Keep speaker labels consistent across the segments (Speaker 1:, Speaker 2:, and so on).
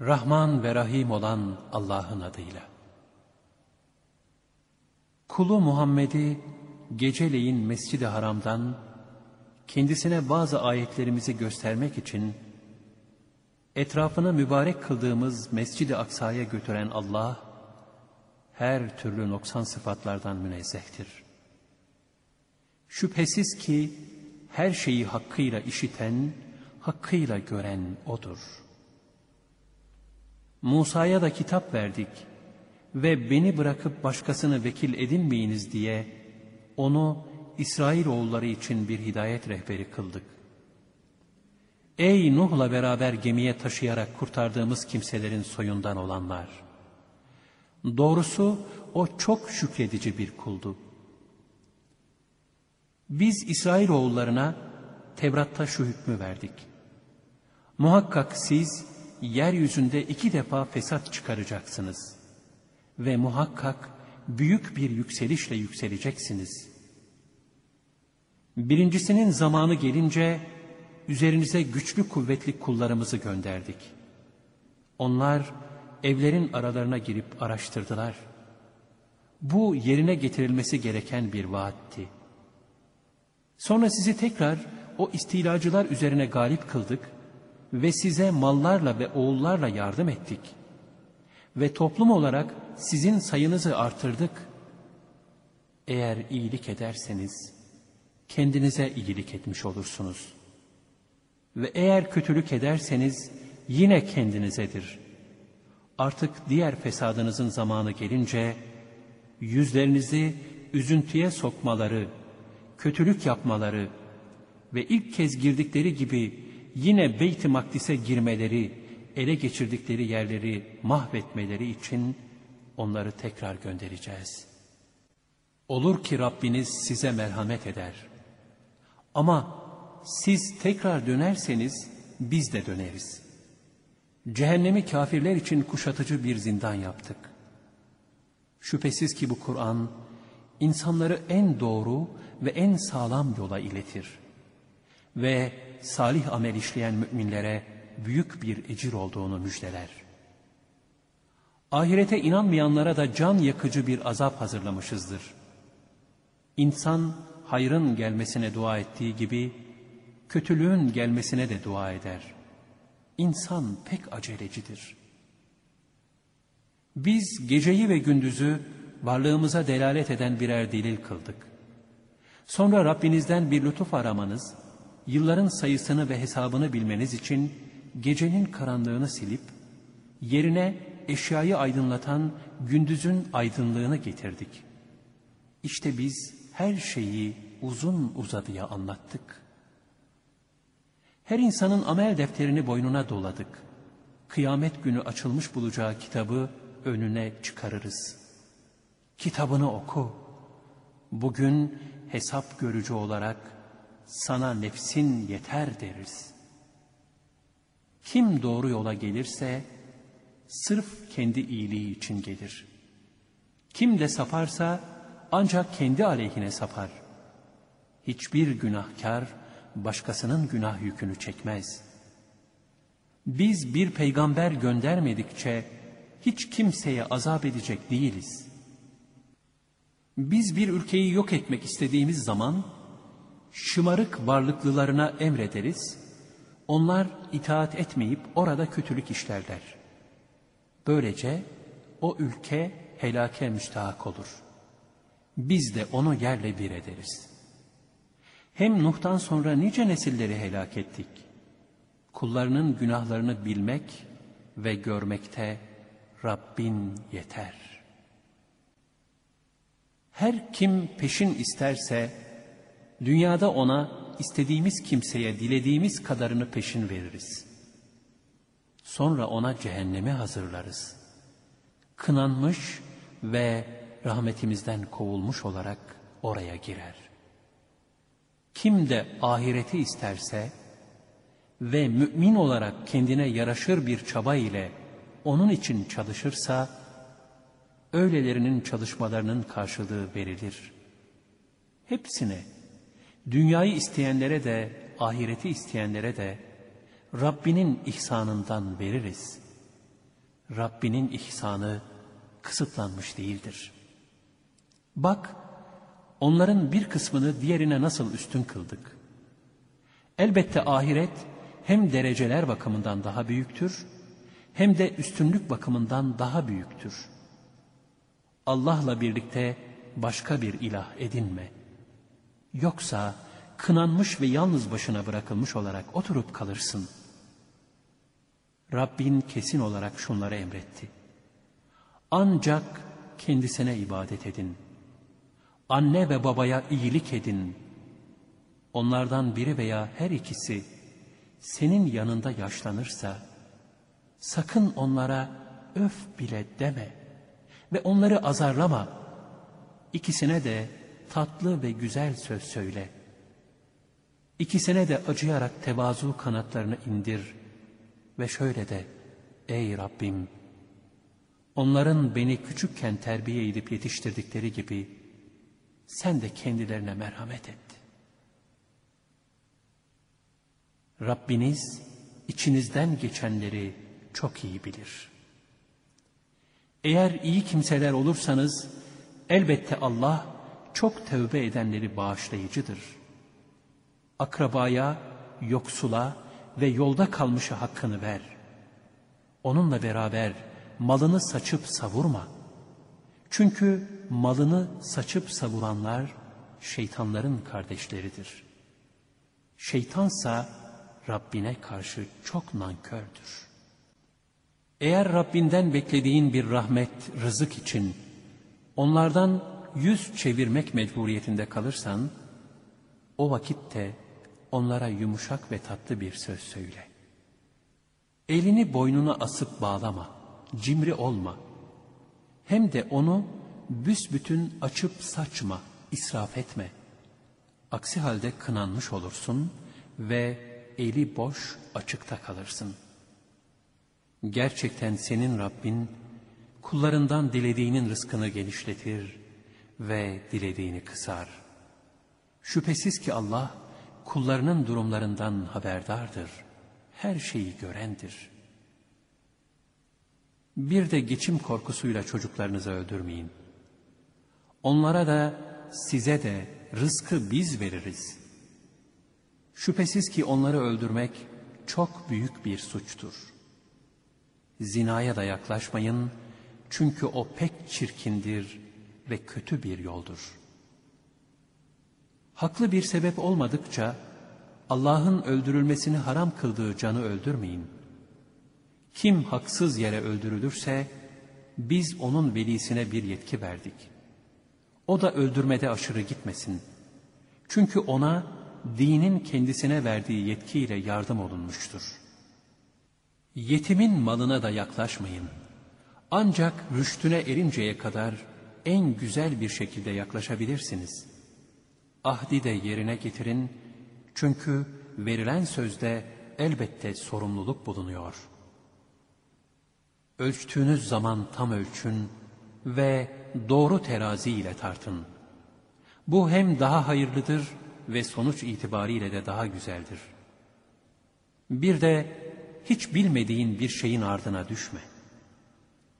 Speaker 1: Rahman ve Rahim olan Allah'ın adıyla. Kulu Muhammed'i geceleyin Mescid-i Haram'dan kendisine bazı ayetlerimizi göstermek için etrafını mübarek kıldığımız Mescid-i Aksa'ya götüren Allah, her türlü noksan sıfatlardan münezzehtir. Şüphesiz ki her şeyi hakkıyla işiten, hakkıyla gören O'dur. Musa'ya da kitap verdik ve beni bırakıp başkasını vekil edinmeyiniz diye onu İsrail oğulları için bir hidayet rehberi kıldık. Ey Nuh'la beraber gemiye taşıyarak kurtardığımız kimselerin soyundan olanlar! Doğrusu o çok şükredici bir kuldu. Biz İsrail oğullarına Tevrat'ta şu hükmü verdik. Muhakkak siz yeryüzünde iki defa fesat çıkaracaksınız. Ve muhakkak büyük bir yükselişle yükseleceksiniz. Birincisinin zamanı gelince üzerinize güçlü kuvvetli kullarımızı gönderdik. Onlar evlerin aralarına girip araştırdılar. Bu yerine getirilmesi gereken bir vaatti. Sonra sizi tekrar o istilacılar üzerine galip kıldık ve size mallarla ve oğullarla yardım ettik. Ve toplum olarak sizin sayınızı artırdık. Eğer iyilik ederseniz kendinize iyilik etmiş olursunuz. Ve eğer kötülük ederseniz yine kendinizedir. Artık diğer fesadınızın zamanı gelince yüzlerinizi üzüntüye sokmaları, kötülük yapmaları ve ilk kez girdikleri gibi yine Beyt-i Makdis'e girmeleri, ele geçirdikleri yerleri mahvetmeleri için onları tekrar göndereceğiz. Olur ki Rabbiniz size merhamet eder. Ama siz tekrar dönerseniz biz de döneriz. Cehennemi kafirler için kuşatıcı bir zindan yaptık. Şüphesiz ki bu Kur'an insanları en doğru ve en sağlam yola iletir. Ve salih amel işleyen müminlere büyük bir ecir olduğunu müjdeler. Ahirete inanmayanlara da can yakıcı bir azap hazırlamışızdır. İnsan hayrın gelmesine dua ettiği gibi kötülüğün gelmesine de dua eder. İnsan pek acelecidir. Biz geceyi ve gündüzü varlığımıza delalet eden birer delil kıldık. Sonra Rabbinizden bir lütuf aramanız, yılların sayısını ve hesabını bilmeniz için gecenin karanlığını silip, yerine eşyayı aydınlatan gündüzün aydınlığını getirdik. İşte biz her şeyi uzun uzadıya anlattık. Her insanın amel defterini boynuna doladık. Kıyamet günü açılmış bulacağı kitabı önüne çıkarırız. Kitabını oku. Bugün hesap görücü olarak sana nefsin yeter deriz. Kim doğru yola gelirse sırf kendi iyiliği için gelir. Kim de saparsa ancak kendi aleyhine sapar. Hiçbir günahkar başkasının günah yükünü çekmez. Biz bir peygamber göndermedikçe hiç kimseye azap edecek değiliz. Biz bir ülkeyi yok etmek istediğimiz zaman şımarık varlıklılarına emrederiz. Onlar itaat etmeyip orada kötülük işlerler. Böylece o ülke helake müstahak olur. Biz de onu yerle bir ederiz. Hem Nuh'tan sonra nice nesilleri helak ettik. Kullarının günahlarını bilmek ve görmekte Rabbin yeter. Her kim peşin isterse dünyada ona istediğimiz kimseye dilediğimiz kadarını peşin veririz. Sonra ona cehennemi hazırlarız. Kınanmış ve rahmetimizden kovulmuş olarak oraya girer. Kim de ahireti isterse ve mümin olarak kendine yaraşır bir çaba ile onun için çalışırsa, öylelerinin çalışmalarının karşılığı verilir. Hepsine, dünyayı isteyenlere de, ahireti isteyenlere de, Rabbinin ihsanından veririz. Rabbinin ihsanı kısıtlanmış değildir. Bak, onların bir kısmını diğerine nasıl üstün kıldık. Elbette ahiret hem dereceler bakımından daha büyüktür, hem de üstünlük bakımından daha büyüktür. Allah'la birlikte başka bir ilah edinme. Yoksa kınanmış ve yalnız başına bırakılmış olarak oturup kalırsın. Rabbin kesin olarak şunları emretti. Ancak kendisine ibadet edin. Anne ve babaya iyilik edin. Onlardan biri veya her ikisi senin yanında yaşlanırsa, sakın onlara öf bile deme ve onları azarlama. İkisine de tatlı ve güzel söz söyle. İkisine de acıyarak tevazu kanatlarını indir ve şöyle de, ey Rabbim, onların beni küçükken terbiye edip yetiştirdikleri gibi, sen de kendilerine merhamet et. Rabbiniz içinizden geçenleri çok iyi bilir. Eğer iyi kimseler olursanız elbette Allah çok tövbe edenleri bağışlayıcıdır. Akrabaya, yoksula ve yolda kalmışa hakkını ver. Onunla beraber malını saçıp savurma. Çünkü malını saçıp savuranlar şeytanların kardeşleridir. Şeytansa Rabbine karşı çok nankördür. Eğer Rabbinden beklediğin bir rahmet, rızık için onlardan yüz çevirmek mecburiyetinde kalırsan, o vakitte onlara yumuşak ve tatlı bir söz söyle. Elini boynuna asıp bağlama, cimri olma. Hem de onu büsbütün açıp saçma, israf etme. Aksi halde kınanmış olursun ve eli boş açıkta kalırsın. Gerçekten senin Rabbin kullarından dilediğinin rızkını genişletir ve dilediğini kısar. Şüphesiz ki Allah kullarının durumlarından haberdardır. Her şeyi görendir. Bir de geçim korkusuyla çocuklarınızı öldürmeyin. Onlara da size de rızkı biz veririz. Şüphesiz ki onları öldürmek çok büyük bir suçtur. Zinaya da yaklaşmayın çünkü o pek çirkindir ve kötü bir yoldur. Haklı bir sebep olmadıkça Allah'ın öldürülmesini haram kıldığı canı öldürmeyin. Kim haksız yere öldürülürse biz onun velisine bir yetki verdik. O da öldürmede aşırı gitmesin. Çünkü ona dinin kendisine verdiği yetkiyle yardım olunmuştur. Yetimin malına da yaklaşmayın. Ancak rüştüne erinceye kadar en güzel bir şekilde yaklaşabilirsiniz. Ahdi de yerine getirin çünkü verilen sözde elbette sorumluluk bulunuyor. Ölçtüğünüz zaman tam ölçün ve doğru terazi ile tartın. Bu hem daha hayırlıdır ve sonuç itibariyle de daha güzeldir. Bir de hiç bilmediğin bir şeyin ardına düşme.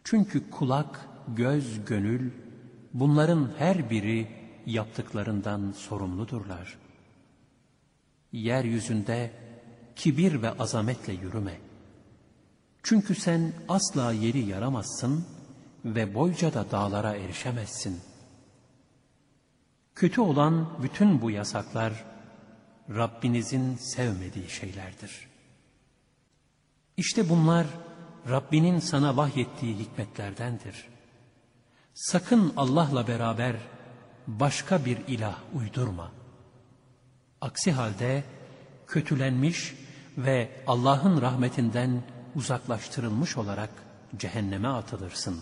Speaker 1: Çünkü kulak, göz, gönül bunların her biri yaptıklarından sorumludurlar. Yeryüzünde kibir ve azametle yürüme. Çünkü sen asla yeri yaramazsın ve boyca da dağlara erişemezsin. Kötü olan bütün bu yasaklar Rabbinizin sevmediği şeylerdir. İşte bunlar Rabbinin sana vahyettiği hikmetlerdendir. Sakın Allah'la beraber başka bir ilah uydurma. Aksi halde kötülenmiş ve Allah'ın rahmetinden uzaklaştırılmış olarak cehenneme atılırsın.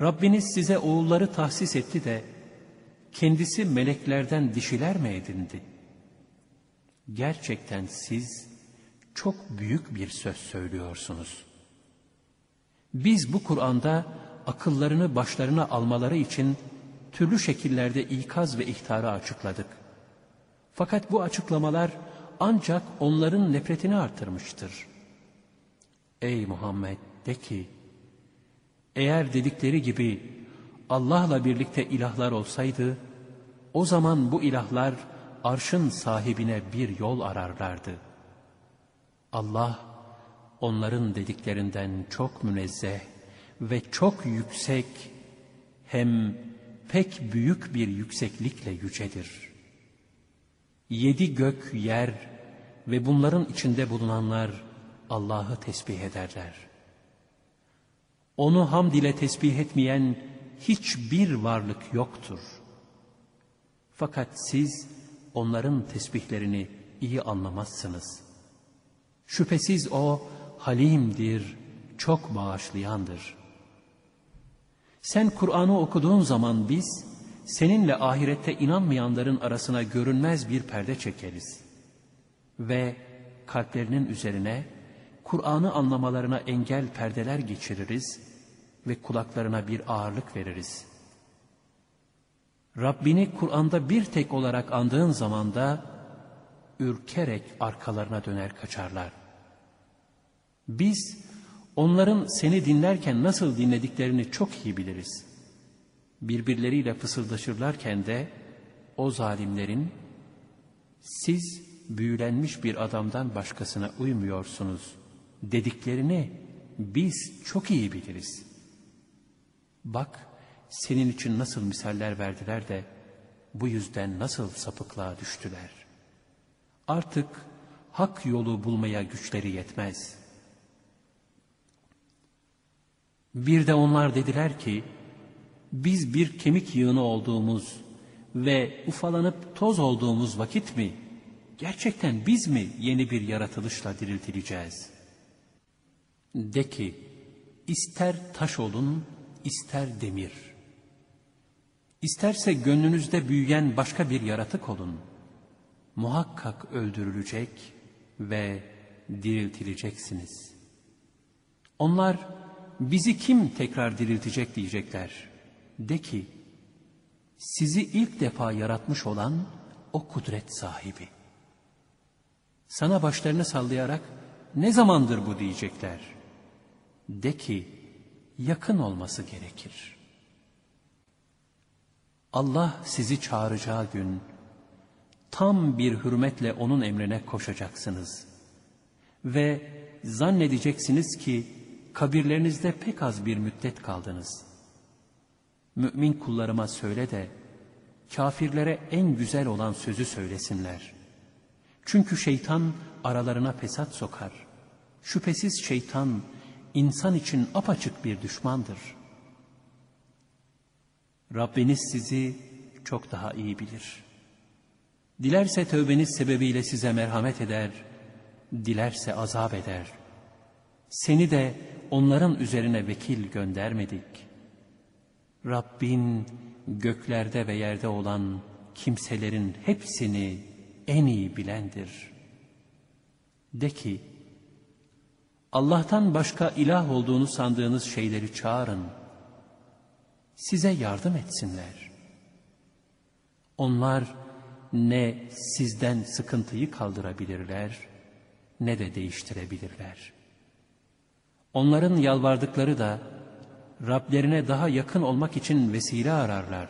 Speaker 1: Rabbiniz size oğulları tahsis etti de kendisi meleklerden dişiler mi edindi? Gerçekten siz çok büyük bir söz söylüyorsunuz. Biz bu Kur'an'da akıllarını başlarına almaları için türlü şekillerde ikaz ve ihtarı açıkladık. Fakat bu açıklamalar ancak onların nefretini artırmıştır. Ey Muhammed de ki, eğer dedikleri gibi Allah'la birlikte ilahlar olsaydı, o zaman bu ilahlar arşın sahibine bir yol ararlardı. Allah onların dediklerinden çok münezzeh ve çok yüksek hem pek büyük bir yükseklikle yücedir. Yedi gök, yer ve bunların içinde bulunanlar Allah'ı tesbih ederler. Onu hamd ile tesbih etmeyen hiçbir varlık yoktur. Fakat siz onların tesbihlerini iyi anlamazsınız. Şüphesiz o halimdir, çok bağışlayandır. Sen Kur'an'ı okuduğun zaman biz seninle ahirette inanmayanların arasına görünmez bir perde çekeriz. Ve kalplerinin üzerine Kur'an'ı anlamalarına engel perdeler geçiririz ve kulaklarına bir ağırlık veririz. Rabbini Kur'an'da bir tek olarak andığın zaman da ürkerek arkalarına döner kaçarlar. Biz onların seni dinlerken nasıl dinlediklerini çok iyi biliriz. Birbirleriyle fısıldaşırlarken de o zalimlerin siz büyülenmiş bir adamdan başkasına uymuyorsunuz dediklerini biz çok iyi biliriz. Bak senin için nasıl misaller verdiler de bu yüzden nasıl sapıklığa düştüler. Artık hak yolu bulmaya güçleri yetmez. Bir de onlar dediler ki, biz bir kemik yığını olduğumuz ve ufalanıp toz olduğumuz vakit mi, gerçekten biz mi yeni bir yaratılışla diriltileceğiz? De ki, ister taş olun, ister demir. İsterse gönlünüzde büyüyen başka bir yaratık olun. Muhakkak öldürülecek ve diriltileceksiniz. Onlar bizi kim tekrar diriltecek diyecekler. De ki, sizi ilk defa yaratmış olan o kudret sahibi. Sana başlarını sallayarak ne zamandır bu diyecekler. De ki, yakın olması gerekir. Allah sizi çağıracağı gün tam bir hürmetle onun emrine koşacaksınız. Ve zannedeceksiniz ki kabirlerinizde pek az bir müddet kaldınız. Mümin kullarıma söyle de kafirlere en güzel olan sözü söylesinler. Çünkü şeytan aralarına fesat sokar. Şüphesiz şeytan insan için apaçık bir düşmandır. Rabbiniz sizi çok daha iyi bilir. Dilerse tövbeniz sebebiyle size merhamet eder, dilerse azap eder. Seni de onların üzerine vekil göndermedik. Rabbin göklerde ve yerde olan kimselerin hepsini en iyi bilendir. De ki, Allah'tan başka ilah olduğunu sandığınız şeyleri çağırın. Size yardım etsinler. Onlar ne sizden sıkıntıyı kaldırabilirler ne de değiştirebilirler. Onların yalvardıkları da Rablerine daha yakın olmak için vesile ararlar.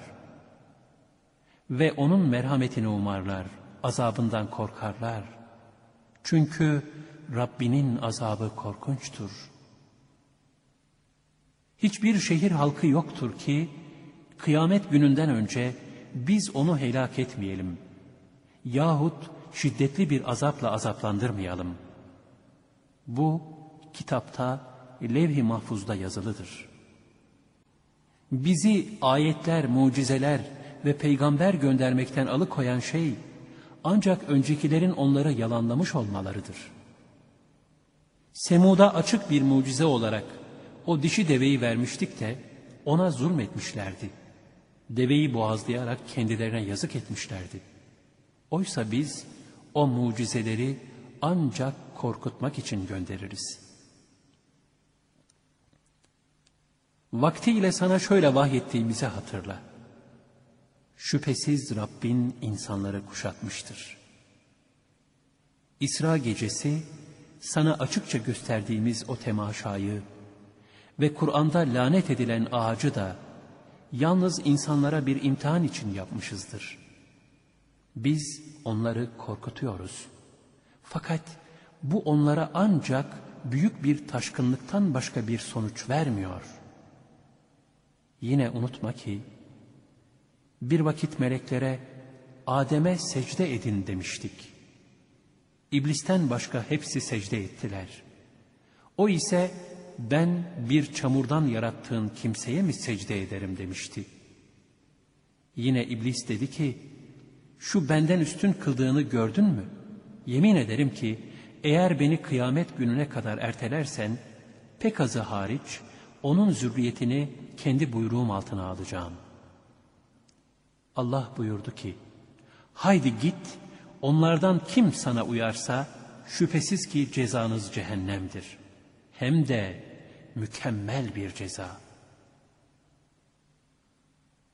Speaker 1: Ve onun merhametini umarlar, azabından korkarlar. Çünkü Rabbinin azabı korkunçtur. Hiçbir şehir halkı yoktur ki kıyamet gününden önce biz onu helak etmeyelim yahut şiddetli bir azapla azaplandırmayalım. Bu kitapta levh-i mahfuzda yazılıdır. Bizi ayetler, mucizeler ve peygamber göndermekten alıkoyan şey ancak öncekilerin onları yalanlamış olmalarıdır.'' Semud'a açık bir mucize olarak o dişi deveyi vermiştik de ona zulmetmişlerdi. Deveyi boğazlayarak kendilerine yazık etmişlerdi. Oysa biz o mucizeleri ancak korkutmak için göndeririz. Vaktiyle sana şöyle vahyettiğimizi hatırla. Şüphesiz Rabbin insanları kuşatmıştır. İsra gecesi sana açıkça gösterdiğimiz o temaşayı ve Kur'an'da lanet edilen ağacı da yalnız insanlara bir imtihan için yapmışızdır. Biz onları korkutuyoruz. Fakat bu onlara ancak büyük bir taşkınlıktan başka bir sonuç vermiyor. Yine unutma ki bir vakit meleklere Adem'e secde edin demiştik. İblisten başka hepsi secde ettiler. O ise ben bir çamurdan yarattığın kimseye mi secde ederim demişti. Yine iblis dedi ki, şu benden üstün kıldığını gördün mü? Yemin ederim ki eğer beni kıyamet gününe kadar ertelersen, pek azı hariç onun zürriyetini kendi buyruğum altına alacağım. Allah buyurdu ki, haydi git, onlardan kim sana uyarsa, şüphesiz ki cezanız cehennemdir. Hem de mükemmel bir ceza.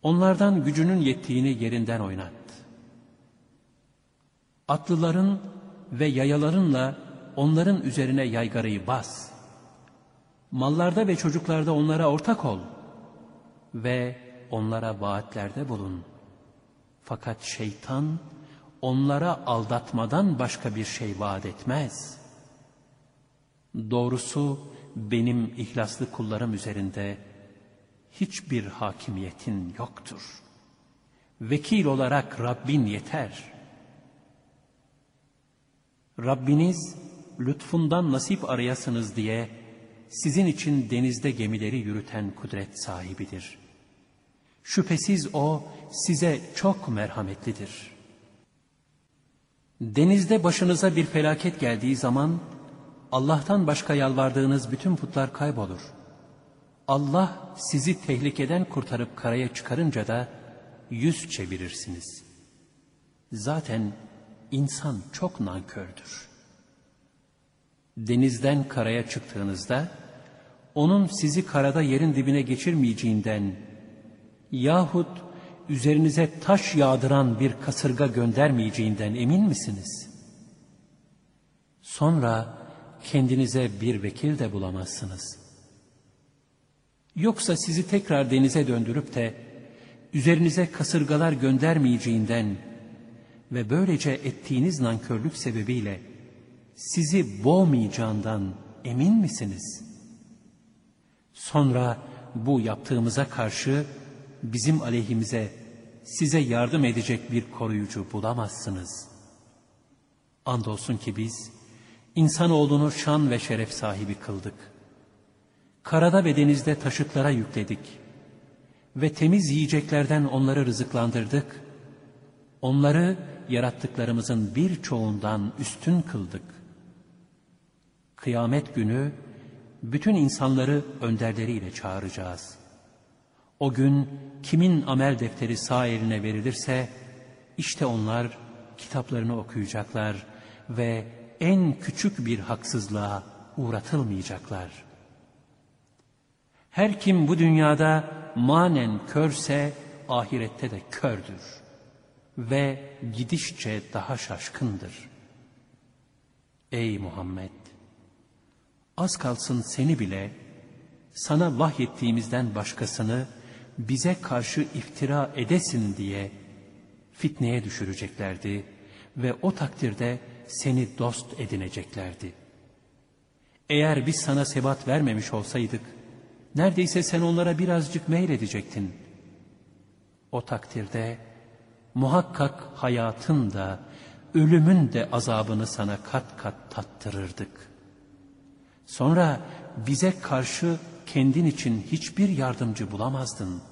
Speaker 1: Onlardan gücünün yettiğini yerinden oynat. Atlıların ve yayalarınla onların üzerine yaygarayı bas. Mallarda ve çocuklarda onlara ortak ol ve onlara vaatlerde bulun. Fakat şeytan onlara aldatmadan başka bir şey vaat etmez. Doğrusu benim ihlaslı kullarım üzerinde hiçbir hakimiyetin yoktur. Vekil olarak Rabbin yeter. Rabbiniz lütfundan nasip arayasınız diye sizin için denizde gemileri yürüten kudret sahibidir. Şüphesiz O size çok merhametlidir. Denizde başınıza bir felaket geldiği zaman Allah'tan başka yalvardığınız bütün putlar kaybolur. Allah sizi tehlikeden kurtarıp karaya çıkarınca da yüz çevirirsiniz. Zaten insan çok nankördür. Denizden karaya çıktığınızda, onun sizi karada yerin dibine geçirmeyeceğinden yahut üzerinize taş yağdıran bir kasırga göndermeyeceğinden emin misiniz? Sonra kendinize bir vekil de bulamazsınız. Yoksa sizi tekrar denize döndürüp de üzerinize kasırgalar göndermeyeceğinden ve böylece ettiğiniz nankörlük sebebiyle sizi boğmayacağından emin misiniz? Sonra bu yaptığımıza karşı bizim aleyhimize size yardım edecek bir koruyucu bulamazsınız. Andolsun ki biz insanoğlunu şan ve şeref sahibi kıldık. Karada ve denizde taşıtlara yükledik ve temiz yiyeceklerden onları rızıklandırdık. Onları yarattıklarımızın birçoğundan üstün kıldık. Kıyamet günü bütün insanları önderleriyle çağıracağız. O gün kimin amel defteri sağ eline verilirse, işte onlar kitaplarını okuyacaklar ve en küçük bir haksızlığa uğratılmayacaklar. Her kim bu dünyada manen körse ahirette de kördür ve gidişçe daha şaşkındır. Ey Muhammed! Az kalsın seni bile sana vahyettiğimizden başkasını bize karşı iftira edesin diye fitneye düşüreceklerdi ve o takdirde seni dost edineceklerdi. Eğer biz sana sebat vermemiş olsaydık, neredeyse sen onlara birazcık meyledecektin. O takdirde muhakkak hayatın da, ölümün de azabını sana kat kat tattırırdık. Sonra bize karşı kendin için hiçbir yardımcı bulamazdın.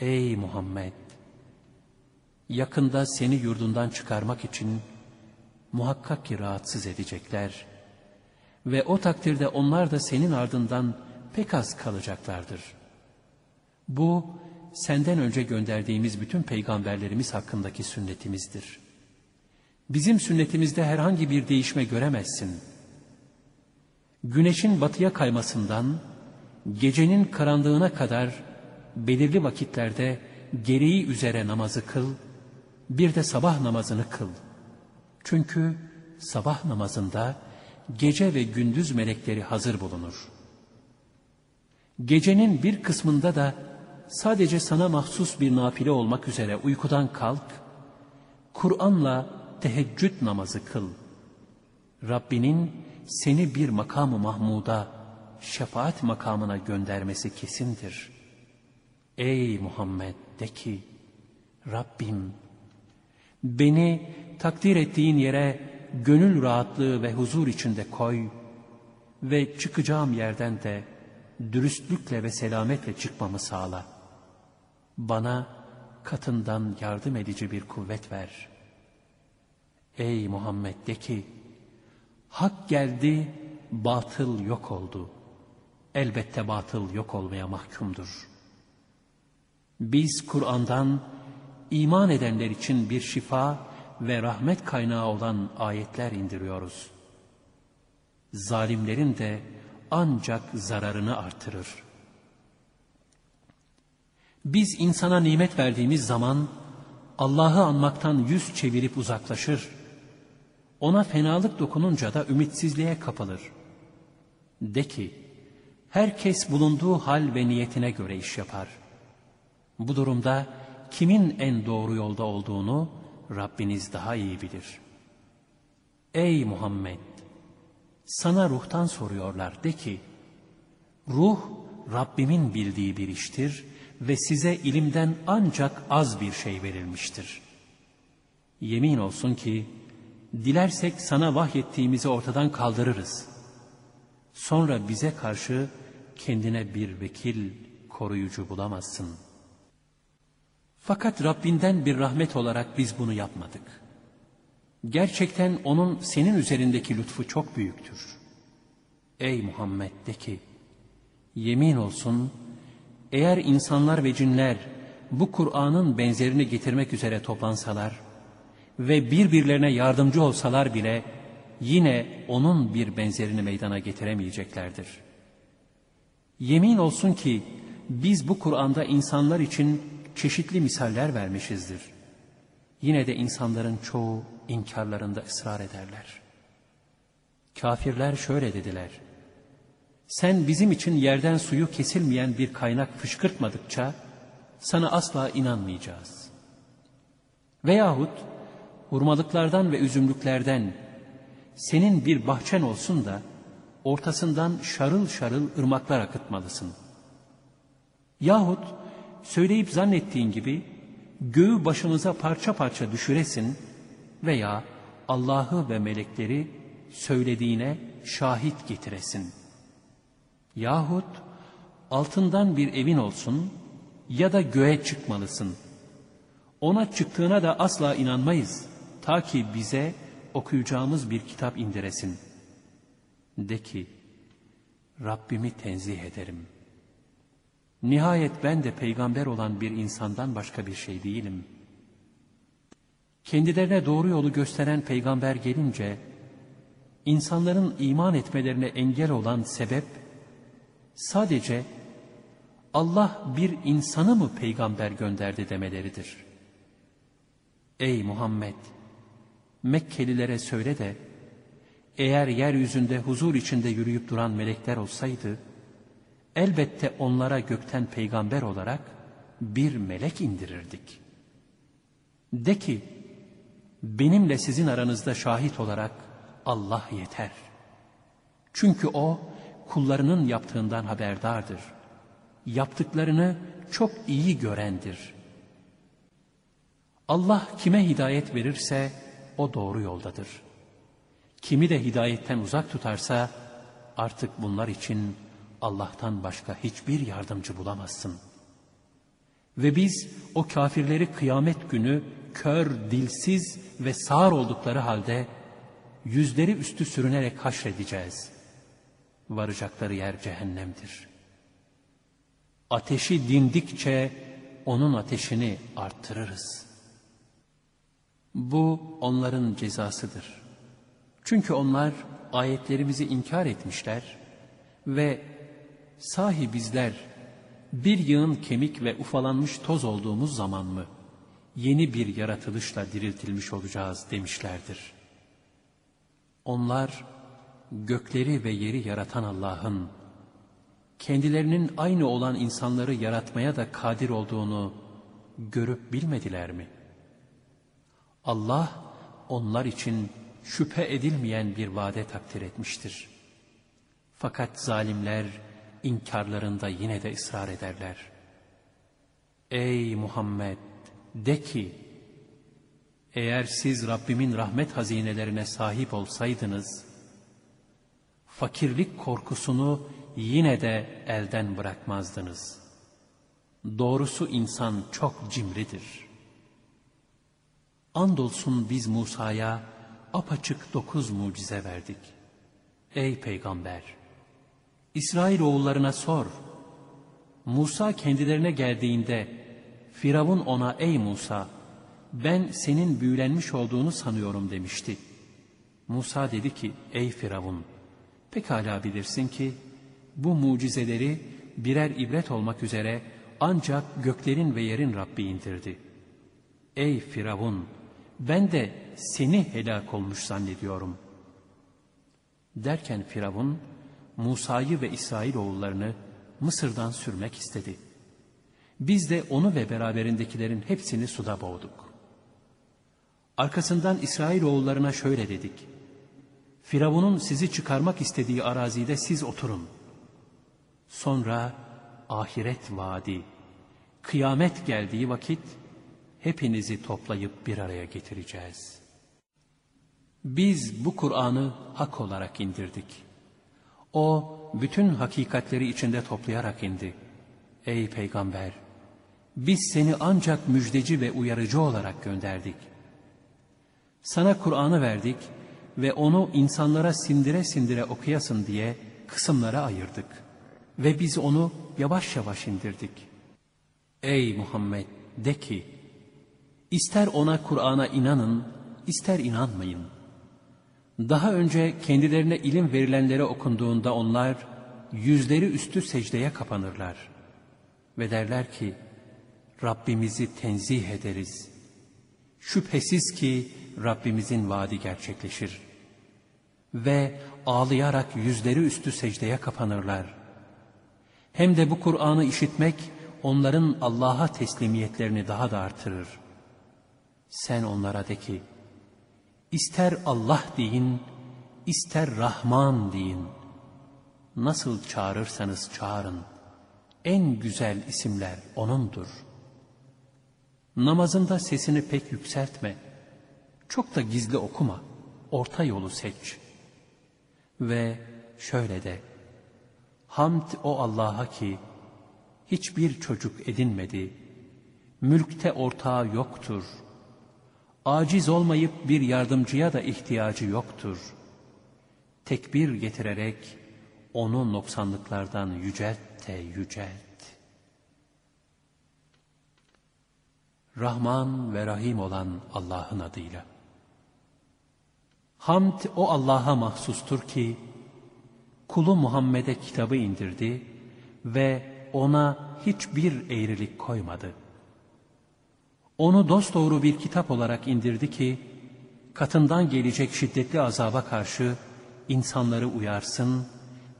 Speaker 1: Ey Muhammed! Yakında seni yurdundan çıkarmak için muhakkak ki rahatsız edecekler. Ve o takdirde onlar da senin ardından pek az kalacaklardır. Bu, senden önce gönderdiğimiz bütün peygamberlerimiz hakkındaki sünnetimizdir. Bizim sünnetimizde herhangi bir değişme göremezsin. Güneşin batıya kaymasından, gecenin karanlığına kadar belirli vakitlerde gereği üzere namazı kıl, bir de sabah namazını kıl.'' Çünkü sabah namazında gece ve gündüz melekleri hazır bulunur. Gecenin bir kısmında da sadece sana mahsus bir nafile olmak üzere uykudan kalk, Kur'an'la teheccüd namazı kıl. Rabbinin seni bir makamı Mahmud'a, şefaat makamına göndermesi kesindir. Ey Muhammed de ki, Rabbim, beni takdir ettiğin yere gönül rahatlığı ve huzur içinde koy ve çıkacağım yerden de dürüstlükle ve selametle çıkmamı sağla. Bana katından yardım edici bir kuvvet ver. Ey Muhammed de ki, hak geldi, batıl yok oldu. Elbette batıl yok olmaya mahkumdur. Biz Kur'an'dan iman edenler için bir şifa ve rahmet kaynağı olan ayetler indiriyoruz. Zalimlerin de ancak zararını artırır. Biz insana nimet verdiğimiz zaman Allah'ı anmaktan yüz çevirip uzaklaşır. Ona fenalık dokununca da ümitsizliğe kapılır. De ki, herkes bulunduğu hal ve niyetine göre iş yapar. Bu durumda kimin en doğru yolda olduğunu Rabbiniz daha iyi bilir. Ey Muhammed! Sana ruhtan soruyorlar de ki, ruh Rabbimin bildiği bir iştir ve size ilimden ancak az bir şey verilmiştir. Yemin olsun ki, dilersek sana vahyettiğimizi ortadan kaldırırız. Sonra bize karşı kendine bir vekil, koruyucu bulamazsın. Fakat Rabbinden bir rahmet olarak biz bunu yapmadık. Gerçekten onun senin üzerindeki lütfu çok büyüktür. Ey Muhammed de ki, yemin olsun, eğer insanlar ve cinler bu Kur'an'ın benzerini getirmek üzere toplansalar ve birbirlerine yardımcı olsalar bile yine onun bir benzerini meydana getiremeyeceklerdir. Yemin olsun ki biz bu Kur'an'da insanlar için çeşitli misaller vermişizdir. Yine de insanların çoğu inkarlarında ısrar ederler. Kafirler şöyle dediler. Sen bizim için yerden suyu kesilmeyen bir kaynak fışkırtmadıkça sana asla inanmayacağız. Veyahut hurmalıklardan ve üzümlüklerden senin bir bahçen olsun da ortasından şarıl şarıl ırmaklar akıtmalısın. Yahut söyleyip zannettiğin gibi göğü başımıza parça parça düşüresin veya Allah'ı ve melekleri söylediğine şahit getiresin. Yahut altından bir evin olsun ya da göğe çıkmalısın. Ona çıktığına da asla inanmayız. Ta ki bize okuyacağımız bir kitap indiresin. De ki, Rabbimi tenzih ederim. Nihayet ben de peygamber olan bir insandan başka bir şey değilim. Kendilerine doğru yolu gösteren peygamber gelince, insanların iman etmelerine engel olan sebep, sadece Allah bir insanı mı peygamber gönderdi demeleridir. Ey Muhammed! Mekkelilere söyle de, eğer yeryüzünde huzur içinde yürüyüp duran melekler olsaydı, elbette onlara gökten peygamber olarak bir melek indirirdik. De ki, benimle sizin aranızda şahit olarak Allah yeter. Çünkü O, kullarının yaptığından haberdardır. Yaptıklarını çok iyi görendir. Allah kime hidayet verirse, o doğru yoldadır. Kimi de hidayetten uzak tutarsa, artık bunlar için Allah'tan başka hiçbir yardımcı bulamazsın. Ve biz o kafirleri kıyamet günü kör, dilsiz ve sağır oldukları halde yüzleri üstü sürünerek haşredeceğiz. Varacakları yer cehennemdir. Ateşi dindikçe onun ateşini arttırırız. Bu onların cezasıdır. Çünkü onlar ayetlerimizi inkar etmişler ve sahi bizler bir yığın kemik ve ufalanmış toz olduğumuz zaman mı yeni bir yaratılışla diriltilmiş olacağız demişlerdir. Onlar gökleri ve yeri yaratan Allah'ın, kendilerinin aynı olan insanları yaratmaya da kadir olduğunu görüp bilmediler mi? Allah onlar için şüphe edilmeyen bir vade takdir etmiştir. Fakat zalimler inkarlarında yine de ısrar ederler. Ey Muhammed de ki, eğer siz Rabbimin rahmet hazinelerine sahip olsaydınız, fakirlik korkusunu yine de elden bırakmazdınız. Doğrusu insan çok cimridir. Andolsun biz Musa'ya apaçık dokuz mucize verdik. Ey peygamber! İsrail oğullarına sor. Musa kendilerine geldiğinde Firavun ona ey Musa ben senin büyülenmiş olduğunu sanıyorum demişti. Musa dedi ki ey Firavun pekala bilirsin ki bu mucizeleri birer ibret olmak üzere ancak göklerin ve yerin Rabbi indirdi. Ey Firavun ben de seni helak olmuş zannediyorum. Derken Firavun Musa'yı ve İsrail oğullarını Mısır'dan sürmek istedi. Biz de onu ve beraberindekilerin hepsini suda boğduk. Arkasından İsrail oğullarına şöyle dedik. Firavun'un sizi çıkarmak istediği arazide siz oturun. Sonra ahiret vaadi, kıyamet geldiği vakit hepinizi toplayıp bir araya getireceğiz. Biz bu Kur'an'ı hak olarak indirdik. O bütün hakikatleri içinde toplayarak indi. Ey peygamber! Biz seni ancak müjdeci ve uyarıcı olarak gönderdik. Sana Kur'an'ı verdik ve onu insanlara sindire sindire okuyasın diye kısımlara ayırdık. Ve biz onu yavaş yavaş indirdik. Ey Muhammed de ki, ister ona Kur'an'a inanın, ister inanmayın. Daha önce kendilerine ilim verilenlere okunduğunda onlar yüzleri üstü secdeye kapanırlar. Ve derler ki, Rabbimizi tenzih ederiz. Şüphesiz ki Rabbimizin vaadi gerçekleşir. Ve ağlayarak yüzleri üstü secdeye kapanırlar. Hem de bu Kur'an'ı işitmek onların Allah'a teslimiyetlerini daha da artırır. Sen onlara de ki, ister Allah deyin, ister Rahman deyin. Nasıl çağırırsanız çağırın. En güzel isimler O'nundur.'' Namazında sesini pek yükseltme. Çok da gizli okuma. Orta yolu seç. Ve şöyle de. Hamd o Allah'a ki hiçbir çocuk edinmedi. Mülkte ortağı yoktur. Aciz olmayıp bir yardımcıya da ihtiyacı yoktur. Tekbir getirerek onu noksanlıklardan yücelt de yücelt. Rahman ve Rahim olan Allah'ın adıyla. Hamd o Allah'a mahsustur ki, kulu Muhammed'e kitabı indirdi ve ona hiçbir eğrilik koymadı. Onu dosdoğru bir kitap olarak indirdi ki, katından gelecek şiddetli azaba karşı insanları uyarsın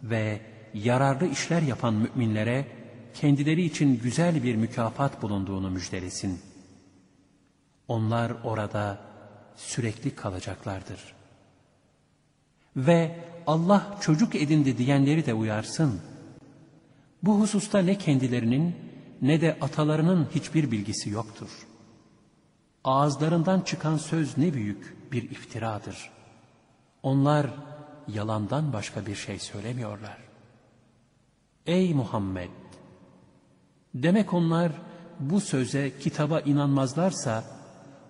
Speaker 1: ve yararlı işler yapan müminlere kendileri için güzel bir mükafat bulunduğunu müjdelesin.'' Onlar orada sürekli kalacaklardır. Ve Allah çocuk edindi diyenleri de uyarsın. Bu hususta ne kendilerinin ne de atalarının hiçbir bilgisi yoktur. Ağızlarından çıkan söz ne büyük bir iftiradır. Onlar yalandan başka bir şey söylemiyorlar. Ey Muhammed! Demek onlar bu söze, kitaba inanmazlarsa,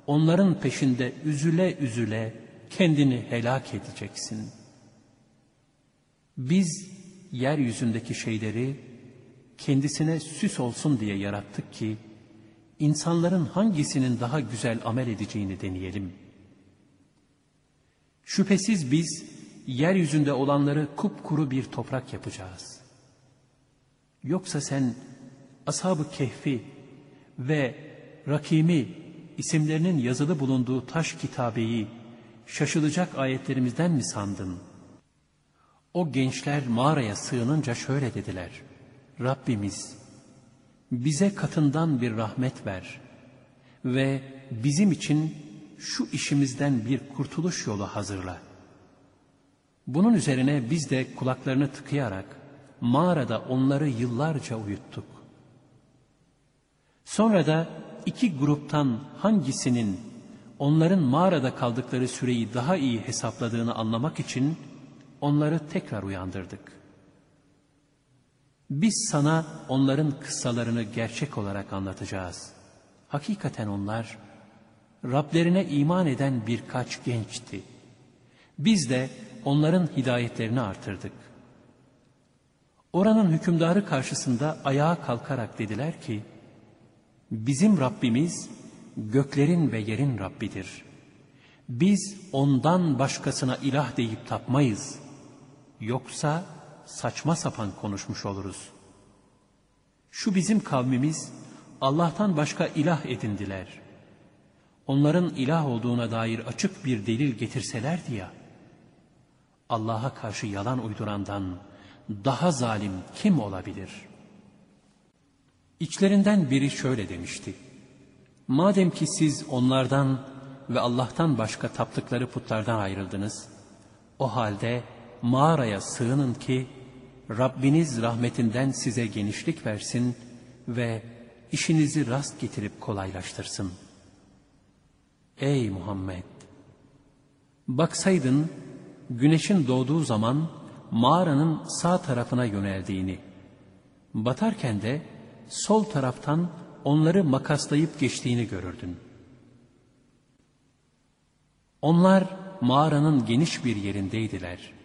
Speaker 1: onların peşinde üzüle üzüle kendini helak edeceksin. Biz yeryüzündeki şeyleri kendisine süs olsun diye yarattık ki, insanların hangisinin daha güzel amel edeceğini deneyelim. Şüphesiz biz yeryüzünde olanları kupkuru bir toprak yapacağız. Yoksa sen ashab-ı kehfi ve rakimi isimlerinin yazılı bulunduğu taş kitabeyi şaşılacak ayetlerimizden mi sandın? O gençler mağaraya sığınınca şöyle dediler. Rabbimiz bize katından bir rahmet ver ve bizim için şu işimizden bir kurtuluş yolu hazırla. Bunun üzerine biz de kulaklarını tıkayarak mağarada onları yıllarca uyuttuk. Sonra da iki gruptan hangisinin onların mağarada kaldıkları süreyi daha iyi hesapladığını anlamak için onları tekrar uyandırdık. Biz sana onların kıssalarını gerçek olarak anlatacağız. Hakikaten onlar Rablerine iman eden birkaç gençti. Biz de onların hidayetlerini artırdık. Oranın hükümdarı karşısında ayağa kalkarak dediler ki, Bizim Rabbimiz göklerin ve yerin Rabbidir. Biz ondan başkasına ilah deyip tapmayız. Yoksa saçma sapan konuşmuş oluruz. Şu bizim kavmimiz Allah'tan başka ilah edindiler. Onların ilah olduğuna dair açık bir delil getirselerdi ya, Allah'a karşı yalan uydurandan daha zalim kim olabilir? İçlerinden biri şöyle demişti. Madem ki siz onlardan ve Allah'tan başka taptıkları putlardan ayrıldınız, o halde mağaraya sığının ki Rabbiniz rahmetinden size genişlik versin ve işinizi rast getirip kolaylaştırsın. Ey Muhammed! Baksaydın güneşin doğduğu zaman mağaranın sağ tarafına yöneldiğini, batarken de sol taraftan onları makaslayıp geçtiğini görürdün. Onlar mağaranın geniş bir yerindeydiler.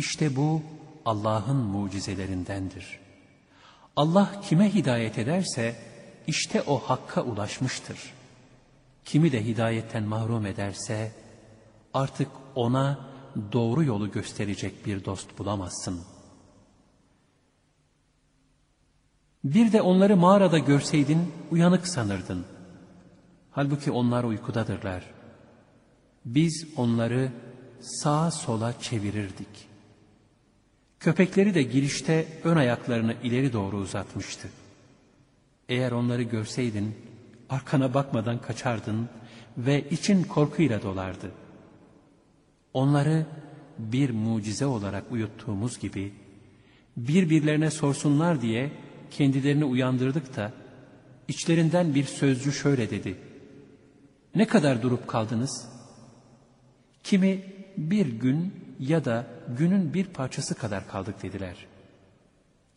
Speaker 1: İşte bu Allah'ın mucizelerindendir. Allah kime hidayet ederse işte o hakka ulaşmıştır. Kimi de hidayetten mahrum ederse artık ona doğru yolu gösterecek bir dost bulamazsın. Bir de onları mağarada görseydin uyanık sanırdın. Halbuki onlar uykudadırlar. Biz onları sağa sola çevirirdik. Köpekleri de girişte ön ayaklarını ileri doğru uzatmıştı. Eğer onları görseydin arkana bakmadan kaçardın ve için korkuyla dolardı. Onları bir mucize olarak uyuttuğumuz gibi birbirlerine sorsunlar diye kendilerini uyandırdık da içlerinden bir sözcü şöyle dedi. Ne kadar durup kaldınız? Kimi bir gün ya da günün bir parçası kadar kaldık dediler.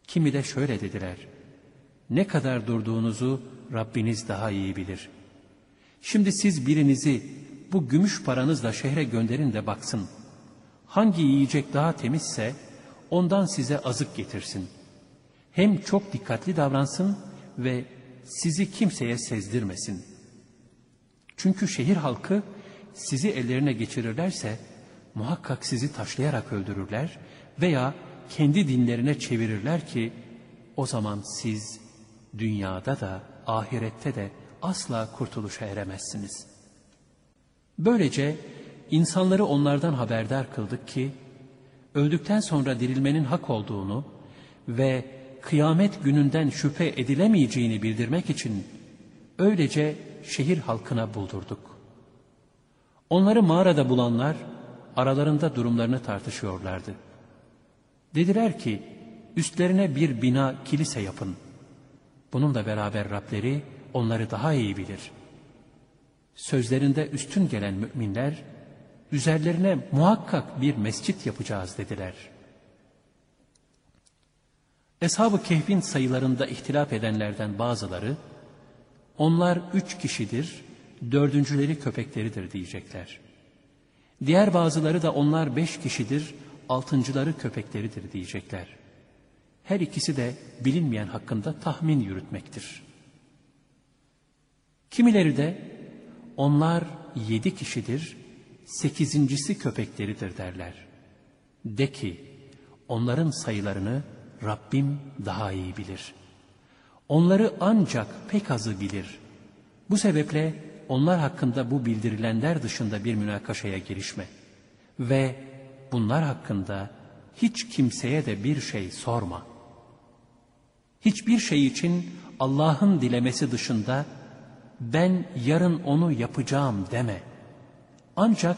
Speaker 1: Kimi de şöyle dediler. Ne kadar durduğunuzu Rabbiniz daha iyi bilir. Şimdi siz birinizi bu gümüş paranızla şehre gönderin de baksın. Hangi yiyecek daha temizse ondan size azık getirsin. Hem çok dikkatli davransın ve sizi kimseye sezdirmesin. Çünkü şehir halkı sizi ellerine geçirirlerse muhakkak sizi taşlayarak öldürürler veya kendi dinlerine çevirirler ki o zaman siz dünyada da ahirette de asla kurtuluşa eremezsiniz. Böylece insanları onlardan haberdar kıldık ki öldükten sonra dirilmenin hak olduğunu ve kıyamet gününden şüphe edilemeyeceğini bildirmek için öylece şehir halkına buldurduk. Onları mağarada bulanlar aralarında durumlarını tartışıyorlardı. Dediler ki üstlerine bir bina kilise yapın. Bununla beraber Rableri onları daha iyi bilir. Sözlerinde üstün gelen müminler üzerlerine muhakkak bir mescit yapacağız dediler. Eshab-ı Kehf'in sayılarında ihtilaf edenlerden bazıları onlar üç kişidir, dördüncüleri köpekleridir diyecekler. Diğer bazıları da onlar beş kişidir, altıncıları köpekleridir diyecekler. Her ikisi de bilinmeyen hakkında tahmin yürütmektir. Kimileri de onlar yedi kişidir, sekizincisi köpekleridir derler. De ki onların sayılarını Rabbim daha iyi bilir. Onları ancak pek azı bilir. Bu sebeple onlar hakkında bu bildirilenler dışında bir münakaşaya girişme. Ve bunlar hakkında hiç kimseye de bir şey sorma. Hiçbir şey için Allah'ın dilemesi dışında ben yarın onu yapacağım deme. Ancak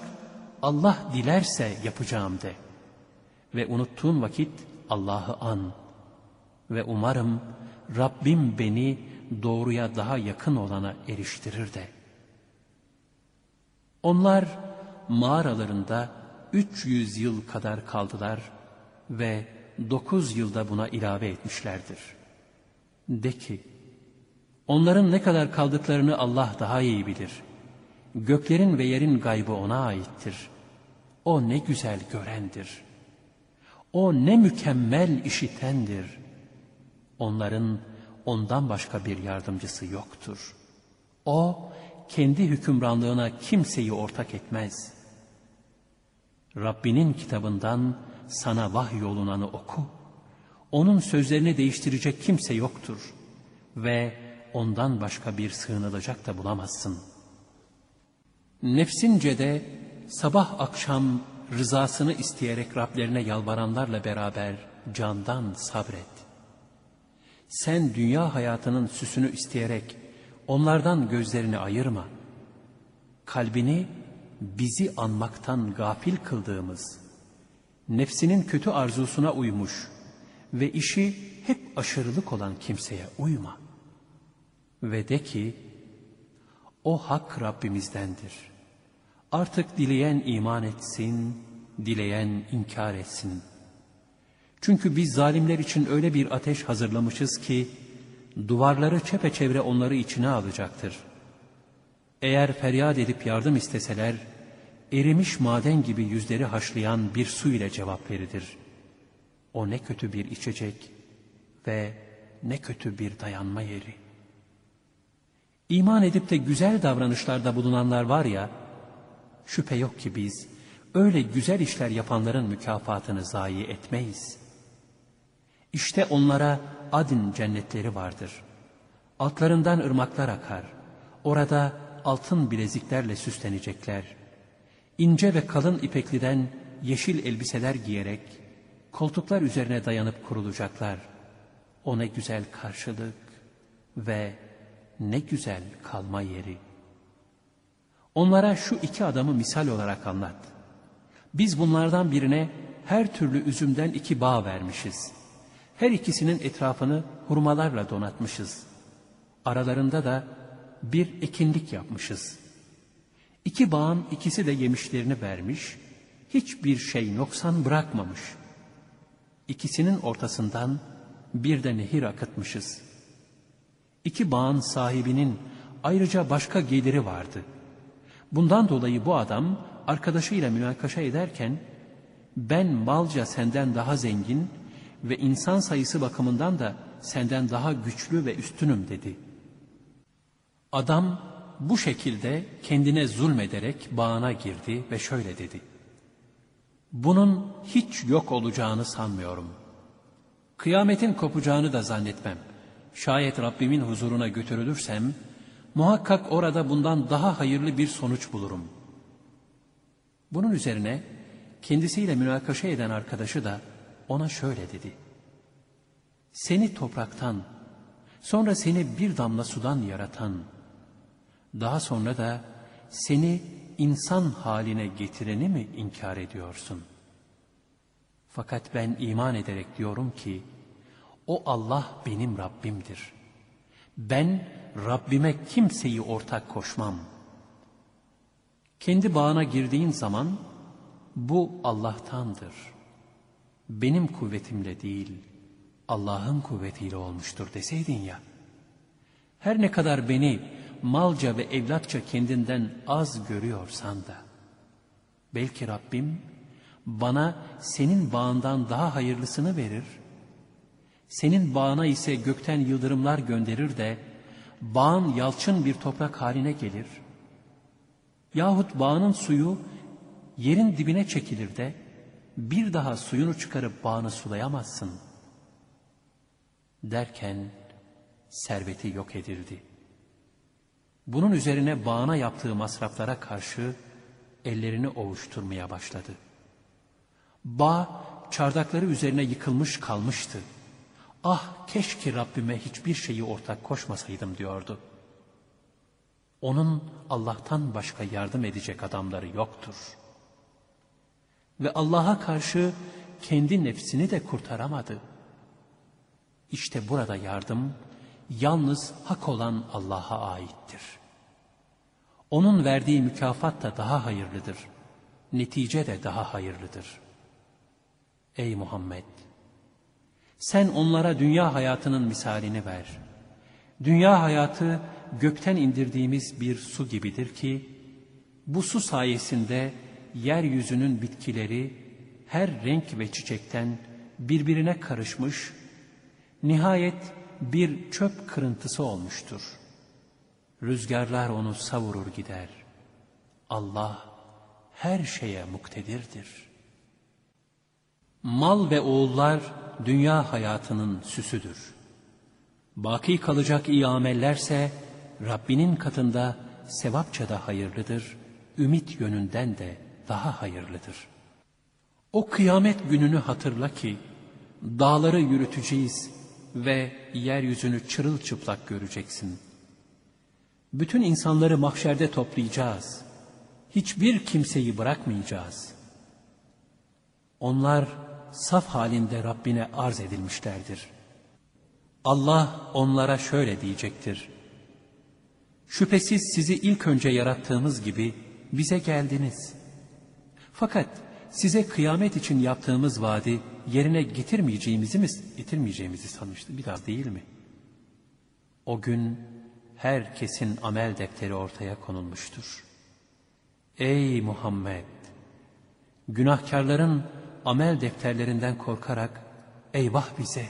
Speaker 1: Allah dilerse yapacağım de. Ve unuttuğun vakit Allah'ı an. Ve umarım Rabbim beni doğruya daha yakın olana eriştirir de. Onlar mağaralarında 300 yıl kadar kaldılar ve 9 yılda buna ilave etmişlerdir. De ki, onların ne kadar kaldıklarını Allah daha iyi bilir. Göklerin ve yerin gaybı ona aittir. O ne güzel görendir. O ne mükemmel işitendir. Onların ondan başka bir yardımcısı yoktur. O kendi hükümranlığına kimseyi ortak etmez. Rabbinin kitabından sana vahyolunanı oku. Onun sözlerini değiştirecek kimse yoktur ve ondan başka bir sığınılacak da bulamazsın. Nefsince de sabah akşam rızasını isteyerek Rablerine yalvaranlarla beraber candan sabret. Sen dünya hayatının süsünü isteyerek onlardan gözlerini ayırma. Kalbini bizi anmaktan gafil kıldığımız, nefsinin kötü arzusuna uymuş ve işi hep aşırılık olan kimseye uyma. Ve de ki, o hak Rabbimizdendir. Artık dileyen iman etsin, dileyen inkar etsin. Çünkü biz zalimler için öyle bir ateş hazırlamışız ki, duvarları çepeçevre onları içine alacaktır. Eğer feryat edip yardım isteseler, erimiş maden gibi yüzleri haşlayan bir su ile cevap verilir. O ne kötü bir içecek ve ne kötü bir dayanma yeri. İman edip de güzel davranışlarda bulunanlar var ya, şüphe yok ki biz öyle güzel işler yapanların mükafatını zayi etmeyiz. İşte onlara adin cennetleri vardır. Altlarından ırmaklar akar. Orada altın bileziklerle süslenecekler. İnce ve kalın ipekliden yeşil elbiseler giyerek koltuklar üzerine dayanıp kurulacaklar. O ne güzel karşılık ve ne güzel kalma yeri. Onlara şu iki adamı misal olarak anlat. Biz bunlardan birine her türlü üzümden iki bağ vermişiz. Her ikisinin etrafını hurmalarla donatmışız. Aralarında da bir ekinlik yapmışız. İki bağın ikisi de yemişlerini vermiş, hiçbir şey noksan bırakmamış. İkisinin ortasından bir de nehir akıtmışız. İki bağın sahibinin ayrıca başka geliri vardı. Bundan dolayı bu adam arkadaşıyla münakaşa ederken, ben malca senden daha zengin ve insan sayısı bakımından da senden daha güçlü ve üstünüm dedi. Adam bu şekilde kendine zulmederek bağına girdi ve şöyle dedi. Bunun hiç yok olacağını sanmıyorum. Kıyametin kopacağını da zannetmem. Şayet Rabbimin huzuruna götürülürsem, muhakkak orada bundan daha hayırlı bir sonuç bulurum. Bunun üzerine kendisiyle münakaşa eden arkadaşı da ona şöyle dedi. Seni topraktan, sonra seni bir damla sudan yaratan, daha sonra da seni insan haline getireni mi inkar ediyorsun? Fakat ben iman ederek diyorum ki, o Allah benim Rabbimdir. Ben Rabbime kimseyi ortak koşmam. Kendi bağına girdiğin zaman, bu Allah'tandır. Benim kuvvetimle değil, Allah'ın kuvvetiyle olmuştur deseydin ya. Her ne kadar beni malca ve evlatça kendinden az görüyorsan da, belki Rabbim bana senin bağından daha hayırlısını verir, senin bağına ise gökten yıldırımlar gönderir de, bağın yalçın bir toprak haline gelir, yahut bağının suyu yerin dibine çekilir de, bir daha suyunu çıkarıp bağını sulayamazsın. Derken serveti yok edildi.'' Bunun üzerine bağına yaptığı masraflara karşı ellerini ovuşturmaya başladı. Bağ çardakları üzerine yıkılmış kalmıştı. Ah keşke Rabbime hiçbir şeyi ortak koşmasaydım diyordu. Onun Allah'tan başka yardım edecek adamları yoktur. Ve Allah'a karşı kendi nefsini de kurtaramadı. İşte burada yardım yalnız hak olan Allah'a aittir. Onun verdiği mükafat da daha hayırlıdır. Netice de daha hayırlıdır. Ey Muhammed! Sen onlara dünya hayatının misalini ver. Dünya hayatı gökten indirdiğimiz bir su gibidir ki, bu su sayesinde yeryüzünün bitkileri her renk ve çiçekten birbirine karışmış, nihayet bir çöp kırıntısı olmuştur. Rüzgarlar onu savurur gider. Allah her şeye muktedirdir. Mal ve oğullar dünya hayatının süsüdür. Baki kalacak iyi amellerse Rabbinin katında sevapça da hayırlıdır, ümit yönünden de daha hayırlıdır. O kıyamet gününü hatırla ki dağları yürüteceğiz ve yeryüzünü çırılçıplak göreceksin. Bütün insanları mahşerde toplayacağız. Hiçbir kimseyi bırakmayacağız. Onlar saf halinde Rabbine arz edilmişlerdir. Allah onlara şöyle diyecektir. Şüphesiz sizi ilk önce yarattığımız gibi bize geldiniz. Fakat size kıyamet için yaptığımız vaadi yerine getirmeyeceğimizi mi, getirmeyeceğimizi sanmıştı. Biraz değil mi? O gün herkesin amel defteri ortaya konulmuştur. Ey Muhammed! Günahkarların amel defterlerinden korkarak eyvah bize!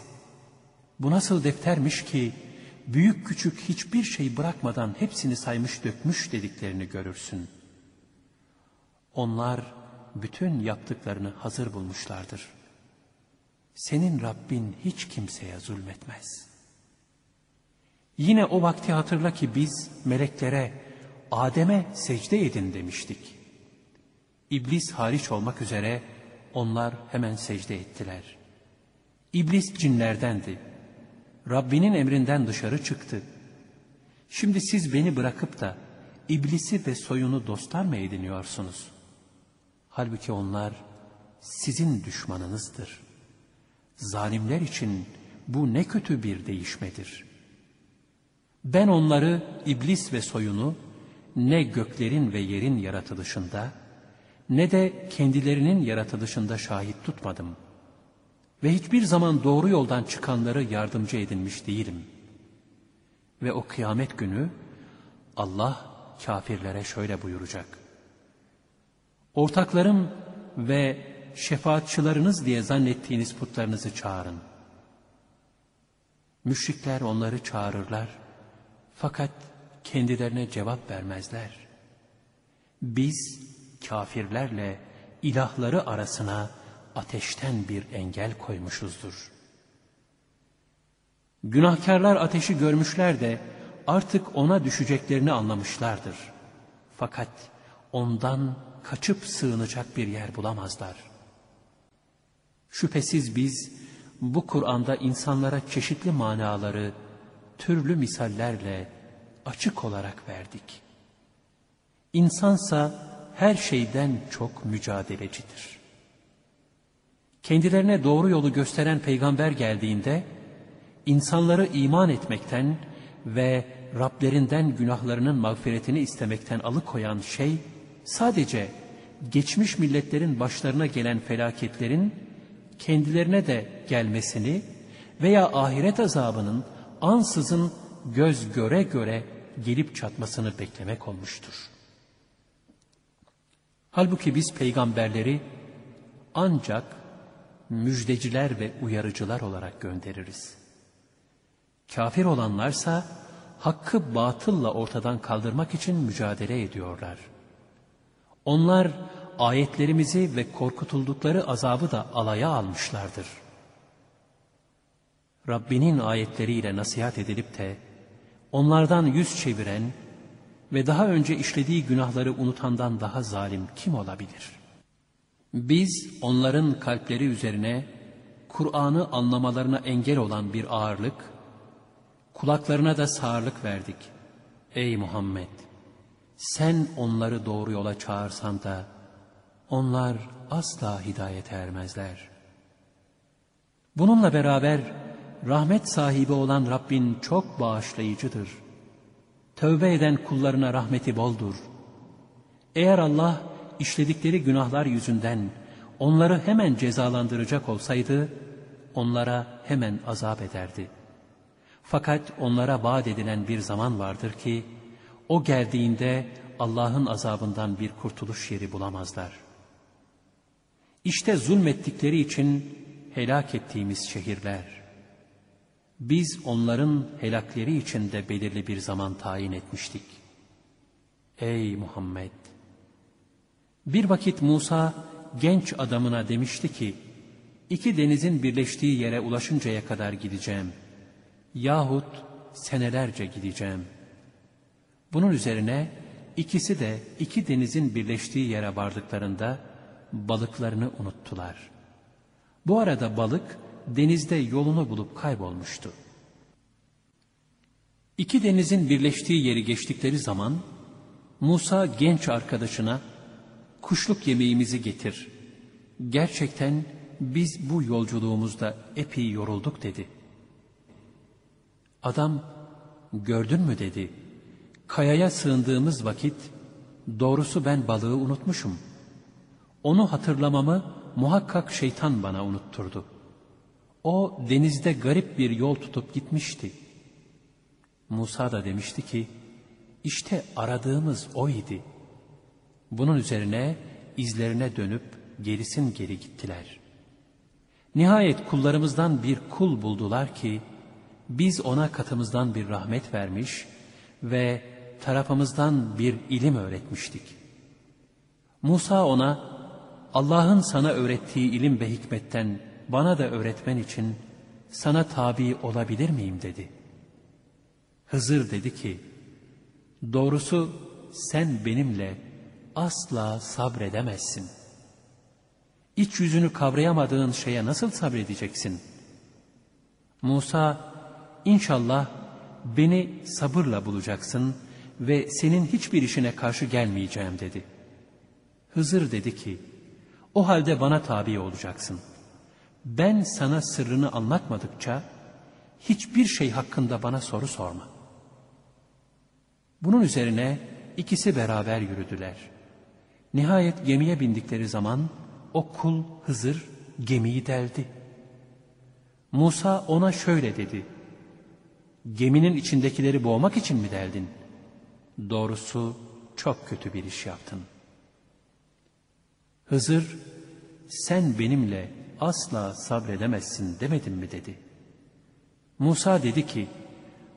Speaker 1: Bu nasıl deftermiş ki büyük küçük hiçbir şey bırakmadan hepsini saymış dökmüş dediklerini görürsün. Onlar bütün yaptıklarını hazır bulmuşlardır. Senin Rabbin hiç kimseye zulmetmez. Yine o vakti hatırla ki biz meleklere Adem'e secde edin demiştik. İblis hariç olmak üzere onlar hemen secde ettiler. İblis cinlerdendi. Rabbinin emrinden dışarı çıktı. Şimdi siz beni bırakıp da iblisi ve soyunu dostlar mı ediniyorsunuz? Halbuki onlar sizin düşmanınızdır. Zalimler için bu ne kötü bir değişmedir. Ben onları iblis ve soyunu ne göklerin ve yerin yaratılışında ne de kendilerinin yaratılışında şahit tutmadım. Ve hiçbir zaman doğru yoldan çıkanları yardımcı edinmiş değilim. Ve o kıyamet günü Allah kafirlere şöyle buyuracak. Ortaklarım ve şefaatçılarınız diye zannettiğiniz putlarınızı çağırın. Müşrikler onları çağırırlar. Fakat kendilerine cevap vermezler. Biz kafirlerle ilahları arasına ateşten bir engel koymuşuzdur. Günahkarlar ateşi görmüşler de artık ona düşeceklerini anlamışlardır. Fakat ondan kaçıp sığınacak bir yer bulamazlar. Şüphesiz biz bu Kur'an'da insanlara çeşitli manaları türlü misallerle açık olarak verdik. İnsansa her şeyden çok mücadelecidir. Kendilerine doğru yolu gösteren peygamber geldiğinde insanları iman etmekten ve Rablerinden günahlarının mağfiretini istemekten alıkoyan şey sadece geçmiş milletlerin başlarına gelen felaketlerin kendilerine de gelmesini veya ahiret azabının ansızın göz göre göre gelip çatmasını beklemek olmuştur. Halbuki biz peygamberleri ancak müjdeciler ve uyarıcılar olarak göndeririz. Kafir olanlarsa hakkı batılla ortadan kaldırmak için mücadele ediyorlar. Onlar ayetlerimizi ve korkutuldukları azabı da alaya almışlardır. Rabbinin ayetleriyle nasihat edilip de onlardan yüz çeviren ve daha önce işlediği günahları unutandan daha zalim kim olabilir? Biz onların kalpleri üzerine Kur'an'ı anlamalarına engel olan bir ağırlık, kulaklarına da sağırlık verdik. Ey Muhammed! Sen onları doğru yola çağırsan da onlar asla hidayete ermezler. Bununla beraber rahmet sahibi olan Rabbin çok bağışlayıcıdır. Tövbe eden kullarına rahmeti boldur. Eğer Allah işledikleri günahlar yüzünden onları hemen cezalandıracak olsaydı, onlara hemen azap ederdi. Fakat onlara vaat edilen bir zaman vardır ki, o geldiğinde Allah'ın azabından bir kurtuluş yeri bulamazlar. İşte zulmettikleri için helak ettiğimiz şehirler. Biz onların helakleri için de belirli bir zaman tayin etmiştik. Ey Muhammed! Bir vakit Musa genç adamına demişti ki, iki denizin birleştiği yere ulaşıncaya kadar gideceğim. Yahut senelerce gideceğim. Bunun üzerine ikisi de iki denizin birleştiği yere vardıklarında balıklarını unuttular. Bu arada balık denizde yolunu bulup kaybolmuştu. İki denizin birleştiği yeri geçtikleri zaman Musa genç arkadaşına kuşluk yemeğimizi getir. Gerçekten biz bu yolculuğumuzda epey yorulduk dedi. Adam gördün mü dedi. Kayaya sığındığımız vakit doğrusu ben balığı unutmuşum. Onu hatırlamamı muhakkak şeytan bana unutturdu. O denizde garip bir yol tutup gitmişti. Musa da demişti ki, işte aradığımız o idi. Bunun üzerine izlerine dönüp gerisin geri gittiler. Nihayet kullarımızdan bir kul buldular ki, biz ona katımızdan bir rahmet vermiş ve tarafımızdan bir ilim öğretmiştik. Musa ona, Allah'ın sana öğrettiği ilim ve hikmetten bana da öğretmen için sana tabi olabilir miyim dedi. Hızır dedi ki, doğrusu sen benimle asla sabredemezsin. İç yüzünü kavrayamadığın şeye nasıl sabredeceksin? Musa, inşallah beni sabırla bulacaksın ve senin hiçbir işine karşı gelmeyeceğim dedi. Hızır dedi ki, o halde bana tabi olacaksın. Ben sana sırrını anlatmadıkça hiçbir şey hakkında bana soru sorma. Bunun üzerine ikisi beraber yürüdüler. Nihayet gemiye bindikleri zaman o kul Hızır gemiyi deldi. Musa ona şöyle dedi. Geminin içindekileri boğmak için mi deldin? Doğrusu çok kötü bir iş yaptın. Hızır sen benimle asla sabredemezsin demedim mi dedi. Musa dedi ki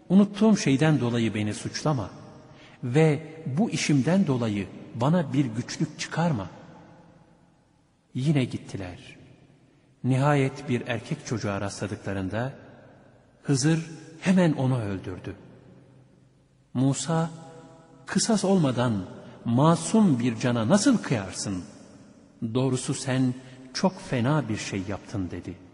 Speaker 1: unuttuğum şeyden dolayı beni suçlama ve bu işimden dolayı bana bir güçlük çıkarma. Yine gittiler. Nihayet bir erkek çocuğa rastladıklarında Hızır hemen onu öldürdü. Musa kısas olmadan masum bir cana nasıl kıyarsın? Doğrusu sen çok fena bir şey yaptın dedi.''